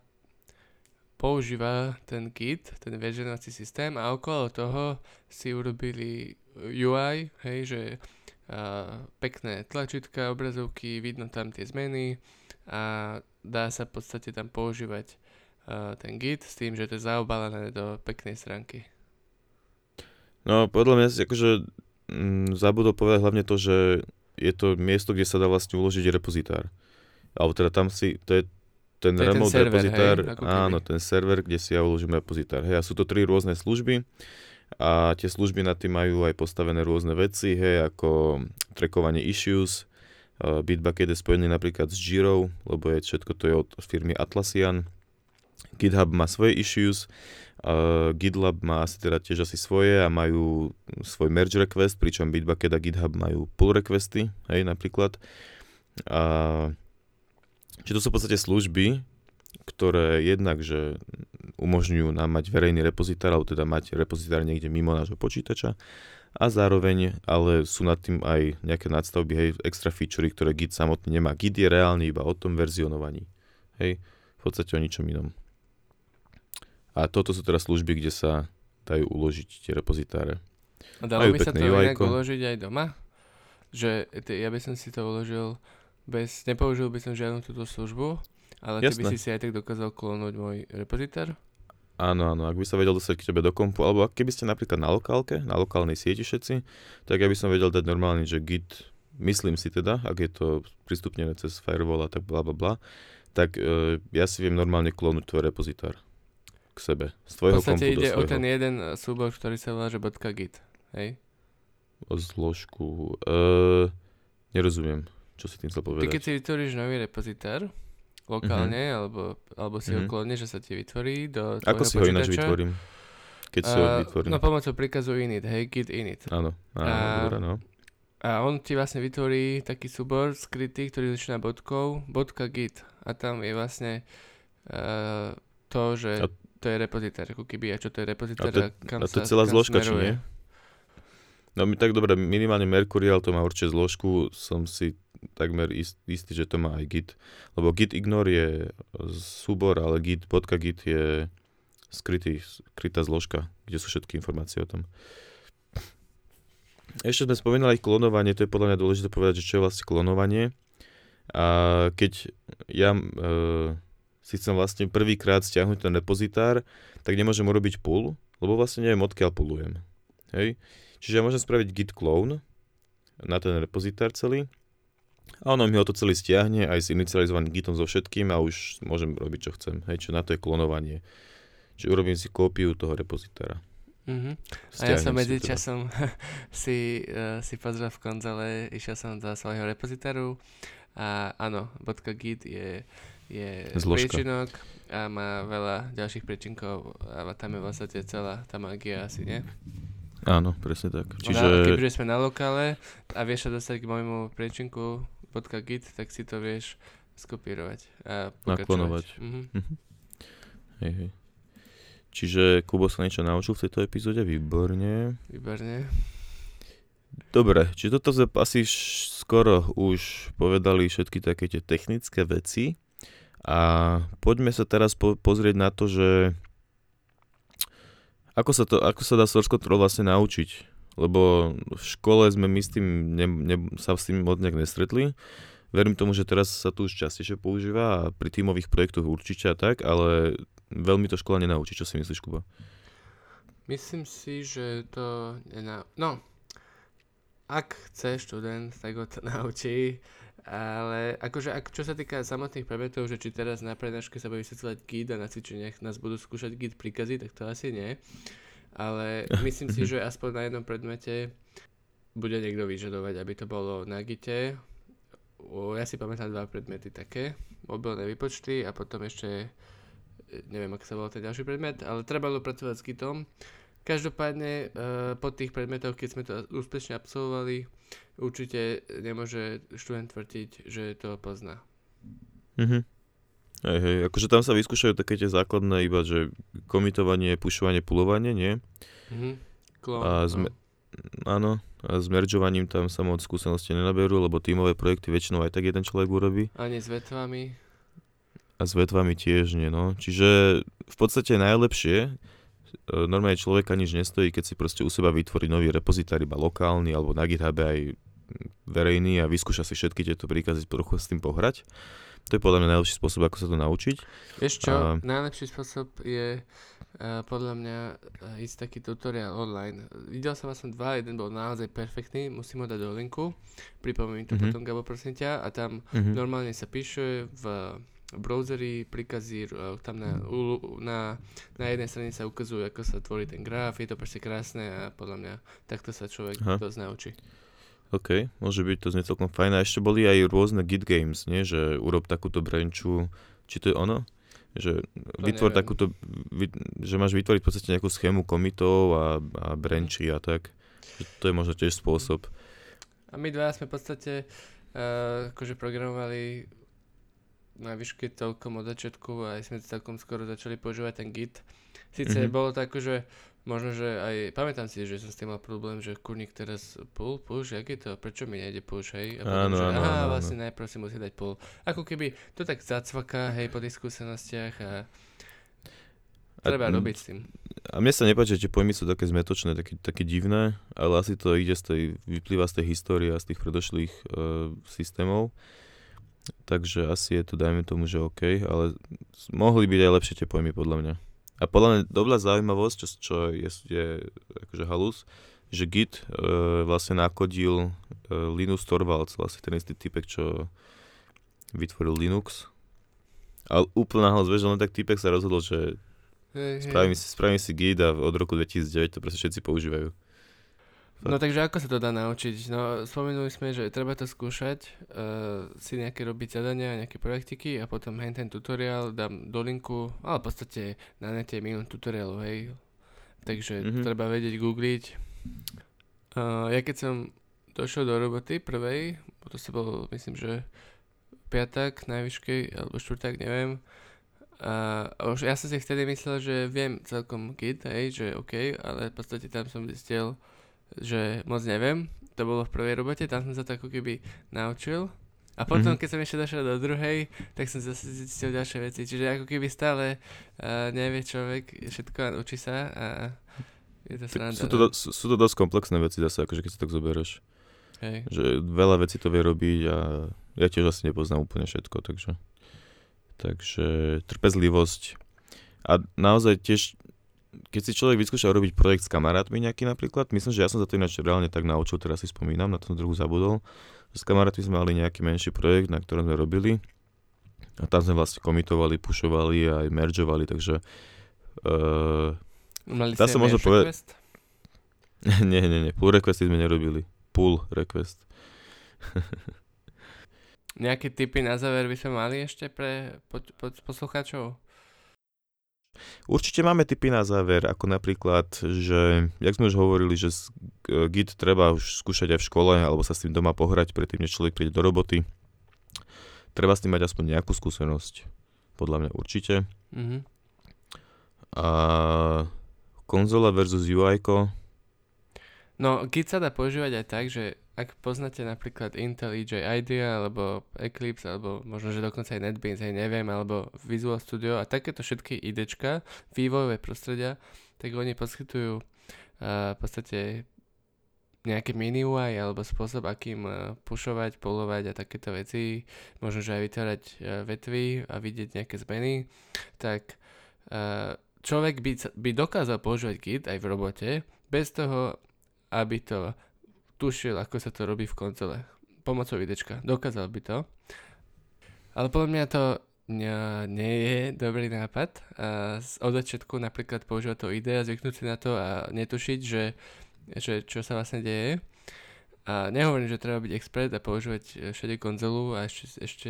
používa ten Git, ten versionovací systém a okolo toho si urobili UI, hej, že uh, pekné tlačítka, obrazovky, vidno tam tie zmeny a dá sa v podstate tam používať uh, ten Git s tým, že to je zaobalené do peknej stránky. No, podľa mňa akože mm, zabudol povedať hlavne to, že je to miesto, kde sa dá vlastne uložiť repozitár. Alebo teda tam si, to je ten to remote ten server, repozitár, hej, áno, ten server, kde si ja uložím repozitár. Hej, a sú to tri rôzne služby a tie služby na tým majú aj postavené rôzne veci, hej, ako trackovanie issues, Bitbucket je spojený napríklad s Jiro, lebo je všetko to je od firmy Atlassian. GitHub má svoje issues, uh, GitLab má asi teda tiež asi svoje a majú svoj merge request, pričom Bitbucket a GitHub majú pull requesty, hej, napríklad. A, čiže to sú v podstate služby, ktoré jednak, že umožňujú nám mať verejný repozitár, alebo teda mať repozitár niekde mimo nášho počítača a zároveň ale sú nad tým aj nejaké nadstavby, hej, extra featurey, ktoré Git samotný nemá. Git je reálny iba o tom verzionovaní. Hej, v podstate o ničom inom. A toto sú teraz služby, kde sa dajú uložiť tie repozitáre. A dalo by sa to inak uložiť aj doma? Že ja by som si to uložil bez, nepoužil by som žiadnu túto službu, ale Jasné. ty by si si aj tak dokázal klonúť môj repozitár? Áno, áno, ak by sa vedel dostať k tebe do kompu, alebo keby ste napríklad na lokálke, na lokálnej sieti všetci, tak ja by som vedel dať normálne, že git, myslím si teda, ak je to prístupnené cez firewall a tak bla bla bla, tak e, ja si viem normálne klonúť tvoj repozitár k sebe, z tvojho kompu do ide svojho. o ten jeden súbor, ktorý sa volá, že .git, hej? O zložku, e, nerozumiem, čo si tým chcel povedať. Ty keď si vytvoríš nový repozitár, lokálne, mm-hmm. alebo, alebo si mm-hmm. ho klonne, že sa ti vytvorí do Ako si ho ináč vytvorím? Keď si ho vytvorím? No pomocou príkazu init, hej, git init. Áno, áno, a, dobré, no. A on ti vlastne vytvorí taký súbor skrytý, ktorý začína bodkou, bodka git. A tam je vlastne uh, to, že a, to je repozitár, ako keby, a čo to je repozitár a, to, a kam a to sa, celá zložka, či nie? No tak dobre, minimálne Mercurial to má určite zložku, som si takmer ist, istý, že to má aj Git. Lebo Git ignore je súbor, ale Git, bodka Git je skrytý, skrytá zložka, kde sú všetky informácie o tom. Ešte sme spomínali klonovanie, to je podľa mňa dôležité povedať, že čo je vlastne klonovanie. A keď ja e, si chcem vlastne prvýkrát stiahnuť ten repozitár, tak nemôžem urobiť pull, lebo vlastne neviem, odkiaľ pullujem. Hej? Čiže môžem spraviť git clone na ten repozitár celý a ono mi ho to celý stiahne aj s inicializovaným gitom so všetkým a už môžem robiť čo chcem. Hej, čo na to je klonovanie. Čiže urobím si kópiu toho repozitára. Uh-huh. A ja som medzi si uh, si pozrel v konzole, išiel som do svojho repozitáru a áno, .git je, je príčinok a má veľa ďalších príčinkov a tam je vlastne celá tá magia asi, nie? Áno, presne tak. Čiže... No, keďže sme na lokále a vieš sa dostať k môjmu priečinku .git, tak si to vieš skopírovať a Naklonovať. Mhm. Mhm. Hej, hej. Čiže Kubo sa niečo naučil v tejto epizóde? Výborne. Výborne. Dobre, čiže toto sme asi skoro už povedali všetky také tie technické veci a poďme sa teraz po- pozrieť na to, že ako sa, to, ako sa dá source control vlastne naučiť? Lebo v škole sme my s tým ne, ne, sa s tým nejak nestretli. Verím tomu, že teraz sa tu už častejšie používa a pri tímových projektoch určite a tak, ale veľmi to škola nenaučí. Čo si myslíš, Kuba? Myslím si, že to... Nena... No, ak chce študent, tak ho to naučí. Ale akože, ak, čo sa týka samotných predmetov, že či teraz na prednáške sa bude vysvetľovať git a na cvičeniach nás budú skúšať git príkazy, tak to asi nie. Ale myslím si, že aspoň na jednom predmete bude niekto vyžadovať, aby to bolo na gite. Ja si pamätám dva predmety také, mobilné výpočty a potom ešte, neviem, ako sa volal ten ďalší predmet, ale trebalo pracovať s gitom. Každopádne uh, po tých predmetoch, keď sme to úspešne absolvovali, určite nemôže študent tvrdiť, že to pozná. Mhm. Hej, hej, akože tam sa vyskúšajú také tie základné iba, že komitovanie, pušovanie, pulovanie, nie? Mhm. Klon, a sme, no. Áno, a s meržovaním tam sa moc skúsenosti nenaberú, lebo tímové projekty väčšinou aj tak jeden človek urobí. Ani s vetvami. A s vetvami tiež nie, no. Čiže v podstate najlepšie, normálne človeka nič nestojí, keď si proste u seba vytvorí nový repozitár iba lokálny alebo na GitHub aj verejný a vyskúša si všetky tieto príkazy trochu s tým pohrať. To je podľa mňa najlepší spôsob, ako sa to naučiť. Vieš čo, a... najlepší spôsob je uh, podľa mňa uh, ísť taký tutoriál online. Videl som vlastne dva, jeden bol naozaj perfektný, musím ho dať do linku, pripomeň to mm-hmm. potom, Gabo, prosím ťa, a tam mm-hmm. normálne sa píše v browsery, príkazy, tam na, na, na jednej strane sa ukazujú, ako sa tvorí ten graf, je to proste krásne a podľa mňa takto sa človek Aha. dosť naučí. OK, môže byť to znie celkom fajn. A ešte boli aj rôzne git games, nie? že urob takúto branchu, či to je ono? Že, vytvor neviem. takúto, vy, že máš vytvoriť v podstate nejakú schému komitov a, a branchy a tak. Že to je možno tiež spôsob. A my dva sme v podstate uh, akože programovali na výške celkom od začiatku a aj sme celkom skoro začali používať ten Git. Sice Mhm. mm-hmm. bolo to akože, možno, že aj, pamätám si, že som s tým mal problém, že kurník teraz pull, push, jak je to, prečo mi nejde push, hej? A potom, Áno, že, áno, aha, áno, áno. vlastne najprv si musí dať pull. Ako keby to tak zacvaká, hej, po tých skúsenostiach a A- treba m, robiť s tým. A mne sa nepáči, že pojmy sú také zmetočné, také, také divné, ale asi to ide z tej, vyplýva z tej histórie a z tých predošlých uh, systémov. Takže asi je to, dajme tomu, že OK, ale mohli byť aj lepšie tie pojmy podľa mňa. A podľa mňa dobrá zaujímavosť, čo, čo je, je akože halus, že Git uh, vlastne nakodil uh, Linus Torvalds, vlastne ten istý typek, čo vytvoril Linux. Ale úplná halus, vieš, len tak typek sa rozhodol, že hej. Spravím si, spravím si Git a od roku 2009 to proste všetci používajú. No takže ako sa to dá naučiť? No spomenuli sme, že treba to skúšať, uh, si nejaké robiť zadania, nejaké projektiky a potom hen ten tutoriál dám do linku, ale v podstate na nete je milión tutoriálov, hej. Takže Mhm. mm-hmm. treba vedieť googliť. Uh, ja keď som došiel do roboty prvej, to sa bol myslím, že piatak najvyškej, alebo štvrták, neviem. A už ja som si vtedy myslel, že viem celkom git, hej, že OK, ale v podstate tam som zistil, že moc neviem. To bolo v prvej robote, tam som sa to ako keby naučil. A potom, Mhm. mm-hmm. keď som ešte došiel do druhej, tak som zase zistil ďalšie veci. Čiže ako keby stále uh, nevie človek všetko a učí sa a je to sranda. sú, to, no. do, sú, sú to dosť komplexné veci zase, akože keď si tak zoberieš. Hej. Že veľa vecí to vie robiť a ja tiež asi nepoznám úplne všetko, takže... Takže trpezlivosť. A naozaj tiež, keď si človek vyskúša robiť projekt s kamarátmi nejaký napríklad, myslím, že ja som sa to ináč reálne tak naučil, teraz si spomínam, na tom druhu zabudol, že s kamarátmi sme mali nejaký menší projekt, na ktorom sme robili a tam sme vlastne komitovali, pušovali a aj mergeovali, takže uh, Mali Dá sa možno povedať- request? nie, nie, nie, pull requesty sme nerobili. Pull request. Nejaké tipy na záver by sme mali ešte pre po, po, poslucháčov? Určite máme tipy na záver, ako napríklad, že, jak sme už hovorili, že g- Git treba už skúšať aj v škole, alebo sa s tým doma pohrať, predtým, než človek príde do roboty. Treba s tým mať aspoň nejakú skúsenosť. Podľa mňa určite. Mhm. A konzola versus UI. No, Git sa dá používať aj tak, že ak poznáte napríklad Intel EJ IDEA, alebo Eclipse, alebo možno, že dokonca aj NetBeans, aj neviem, alebo Visual Studio a takéto všetky IDčka, vývojové prostredia, tak oni poskytujú uh, v podstate nejaké mini UI alebo spôsob, akým uh, pušovať, polovať a takéto veci, možno, že aj vytvárať uh, vetvy a vidieť nejaké zmeny, tak človek by, by dokázal používať Git aj v robote, bez toho, aby to tušil, ako sa to robí v konzole. Pomocou idečka. Dokázal by to. Ale podľa mňa to nie, nie je dobrý nápad. A od začiatku napríklad používať to ide a zvyknúť si na to a netušiť, že, že čo sa vlastne deje. A nehovorím, že treba byť expert a používať e, všade konzolu a ešte, ešte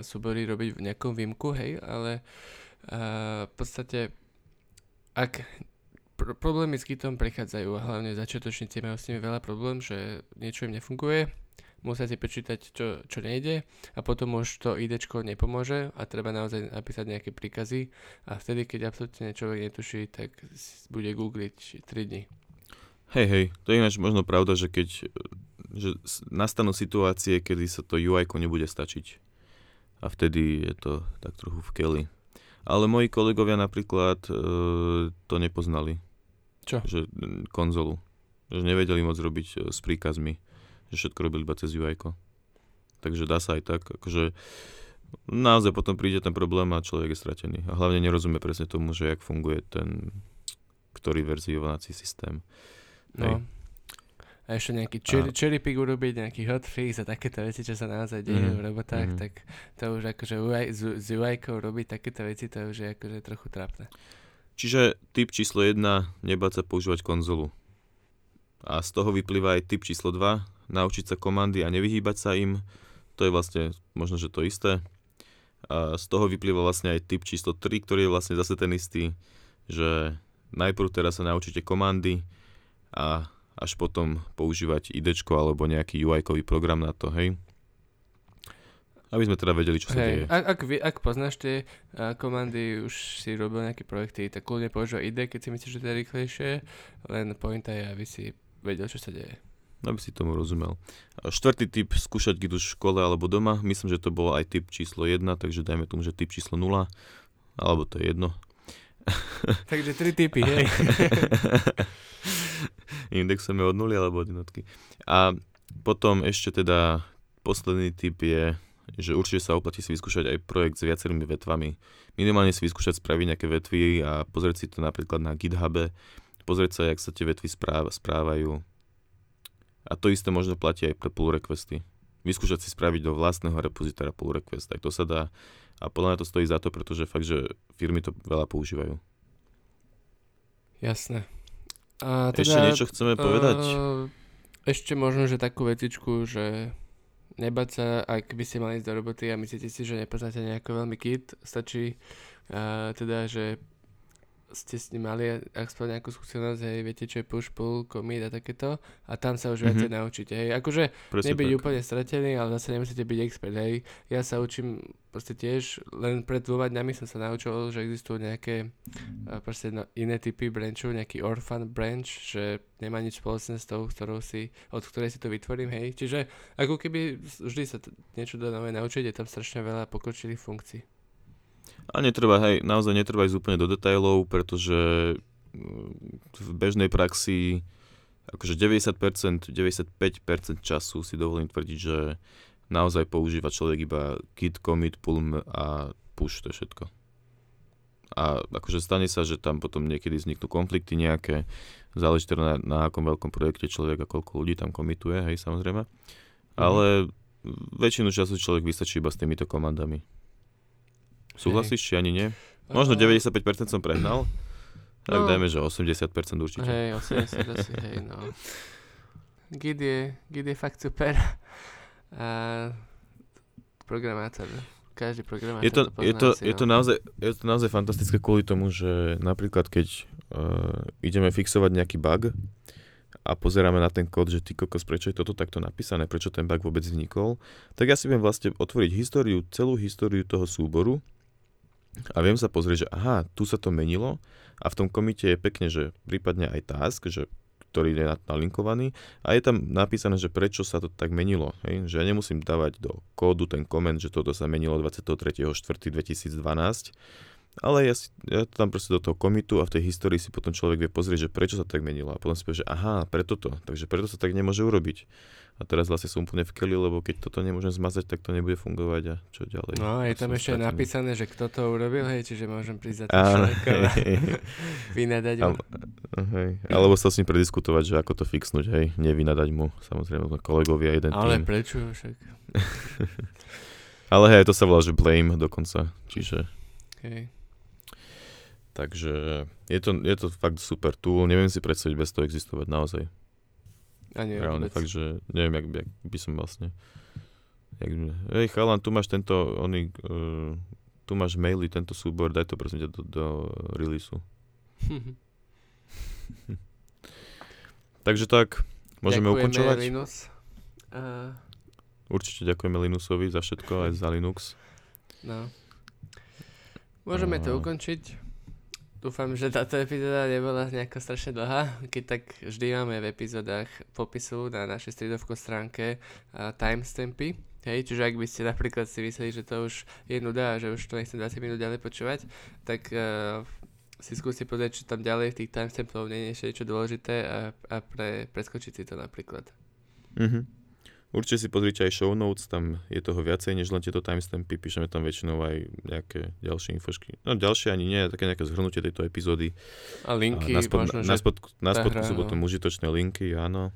súbory robiť v nejakom výmku, hej, ale a v podstate ak pr- problémy s Gitom prichádzajú a hlavne začiatočníci majú s nimi veľa problém, že niečo im nefunguje, musia si prečítať, čo, čo nejde a potom už to IDčko nepomôže a treba naozaj napísať nejaké príkazy a vtedy, keď absolútne človek netuší, tak bude googliť 3 dní. Hej, hej, to je ináč možno pravda, že keď že nastanú situácie, kedy sa to UI nebude stačiť. A vtedy je to tak trochu v keli. Ale moji kolegovia napríklad e, to nepoznali. Čo? Že mm, konzolu. Že nevedeli moc robiť e, s príkazmi. Že všetko robili iba cez UI. Takže dá sa aj tak. Akože naozaj potom príde ten problém a človek je stratený. A hlavne nerozumie presne tomu, že jak funguje ten ktorý verziovací systém. No. Hej. A ešte nejaký cherry, cherry pick urobiť, nejaký hotfix a takéto veci, čo sa naozaj dejú Mhm, v robotách, mhm. tak to už akože UI, z, z ui robiť takéto veci, to už je akože trochu trápne. Čiže typ číslo 1, nebáť sa používať konzolu. A z toho vyplýva aj typ číslo 2, naučiť sa komandy a nevyhýbať sa im. To je vlastne možno, že to isté. A z toho vyplýva vlastne aj typ číslo 3, ktorý je vlastne zase ten istý, že najprv teraz sa naučíte komandy a až potom používať ID alebo nejaký UI-kový program na to, hej. Aby sme teda vedeli, čo sa Hej, deje. ak, ak, vie- ak poznáš tie uh, komandy, už si robil nejaké projekty, tak kľudne používaj ID, keď si myslíš, že to je rýchlejšie, len pointa je, aby si vedel, čo sa deje. Aby si tomu rozumel. A štvrtý typ, skúšať git už v škole alebo doma. Myslím, že to bol aj typ číslo 1, takže dajme tomu, že typ číslo 0. Alebo to je jedno. Takže tri typy, hej. Indexujeme od nuly alebo od jednotky. A potom ešte teda posledný typ je, že určite sa oplatí si vyskúšať aj projekt s viacerými vetvami. Minimálne si vyskúšať spraviť nejaké vetvy a pozrieť si to napríklad na GitHube, pozrieť sa, jak sa tie vetvy správ, správajú. A to isté možno platí aj pre pull requesty. Vyskúšať si spraviť do vlastného repozitára pull request, tak to sa dá. A podľa mňa to stojí za to, pretože fakt, že firmy to veľa používajú. Jasné. A Ešte niečo chceme povedať? Uh, ešte možno, že takú vetičku, že nebať sa, ak by ste mali ísť do roboty a myslíte si, že nepoznáte nejako veľmi kit, stačí uh, teda, že ste s ním mali aspoň nejakú skúsenosť, hej, viete, čo je push, pull, commit a takéto a tam sa už viacej Mhm. naučíte, hej, akože Presne nebyť tak. úplne stratený, ale zase nemusíte byť expert, hej. Ja sa učím proste tiež, len pred dvoma dňami som sa naučil, že existujú nejaké a proste no, iné typy branchov, nejaký orphan branch, že nemá nič spoločné s tou, ktorou si, od ktorej si to vytvorím, hej. Čiže ako keby vždy sa t- niečo do nové naučiť, je tam strašne veľa pokročilých funkcií. A netreba, hej, naozaj netreba ísť úplne do detailov, pretože mm, v bežnej praxi akože 90%, 95% času si dovolím tvrdiť, že naozaj používa človek iba git, commit, pull a push, to je všetko. A akože stane sa, že tam potom niekedy vzniknú konflikty nejaké, záleží teda na, na akom veľkom projekte človek a koľko ľudí tam komituje, hej, samozrejme. Ale väčšinu času človek vystačí iba s týmito komandami. Súhlasíš, či ani nie? Možno A- 95% som prehnal, tak No. dajme, že 80% určite. Hej, 80 asi, hej, no. Git je, Git je fakt super. A programátor, každý programátor Je to, pozná je, to, asi, je, to no. naozaj, je to naozaj fantastické kvôli tomu, že napríklad keď uh, ideme fixovať nejaký bug a pozeráme na ten kód, že ty kokos, prečo je toto takto napísané, prečo ten bug vôbec vznikol, tak ja si viem vlastne otvoriť históriu, celú históriu toho súboru a viem sa pozrieť, že aha, tu sa to menilo a v tom komite je pekne, že prípadne aj task, že ktorý je na- nalinkovaný a je tam napísané, že prečo sa to tak menilo. Hej? Že ja nemusím dávať do kódu ten koment, že toto sa menilo 23.4.2012, ale ja, si, ja to tam proste do toho komitu a v tej histórii si potom človek vie pozrieť, že prečo sa tak menilo a potom si povie, že aha, preto to, takže preto sa tak nemôže urobiť. A teraz vlastne som úplne v keli, lebo keď toto nemôžem zmazať, tak to nebude fungovať a čo ďalej. No, je tam ešte stratený. napísané, že kto to urobil, hej, čiže môžem prísť za tým človekom a vynadať. Ale- hej. Alebo sa s ním prediskutovať, že ako to fixnúť, hej, nevynadať mu, samozrejme, kolegovia, jeden Ale tým. prečo však? Ale hej, to sa volá, že blame dokonca, čiže Hej. Takže je to, je to fakt super tool, neviem si predstaviť bez toho existovať naozaj. Ani Reálne vôbec. fakt, že neviem, jak, jak by som vlastne... Jak, hej chalan, tu máš tento, oný, uh, tu máš maily, tento súbor, daj to prosím ťa do, do releaseu. Takže tak, môžeme Ďakujeme, ukončovať. Linus. Uh, Určite ďakujeme Linusovi za všetko, aj za Linux. no. Môžeme to A- ukončiť. Dúfam, že táto epizóda nebola nejako strašne dlhá, keď tak vždy máme v epizódach popisu na našej stredovko stránke uh, timestampy. Hej, čiže ak by ste napríklad si mysleli, že to už je nuda a že už to nechcem 20 minút ďalej počúvať, tak uh, si skúste pozrieť, čo tam ďalej v tých timestampov nie je niečo dôležité a, a pre, preskočiť si to napríklad. Mhm. Určite si pozrite aj show notes, tam je toho viacej než len tieto timestampy, píšeme tam väčšinou aj nejaké ďalšie infošky. No ďalšie ani nie, také nejaké zhrnutie tejto epizódy. A linky, a na, spod, možno, na, že... spod, na spodku hra, sú no. potom užitočné linky, áno.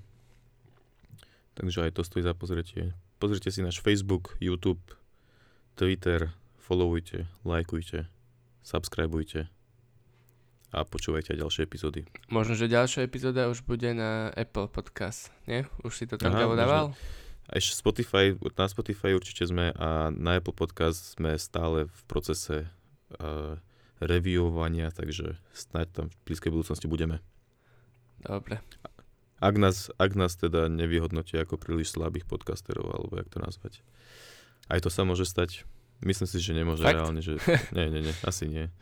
Takže aj to stojí za pozretie. Pozrite si náš Facebook, YouTube, Twitter, followujte, lajkujte, subscribeujte a počúvajte aj ďalšie epizódy. Možno, že ďalšia epizóda už bude na Apple Podcast, nie? Už si to tam Gabo možno. A ešte Spotify, na Spotify určite sme a na Apple Podcast sme stále v procese uh, reviewovania, takže snáď tam v blízkej budúcnosti budeme. Dobre. Ak nás, ak nás teda nevyhodnotia ako príliš slabých podcasterov, alebo jak to nazvať. Aj to sa môže stať. Myslím si, že nemôže Fakt? reálne, že... Nie, nie, nie, asi nie.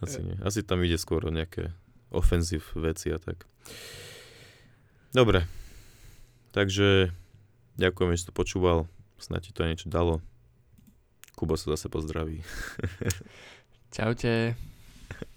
Asi nie. Asi tam ide skôr o nejaké ofenzív veci a tak. Dobre. Takže ďakujem, že si to počúval. Snad ti to niečo dalo. Kubo sa zase pozdraví. Čaute.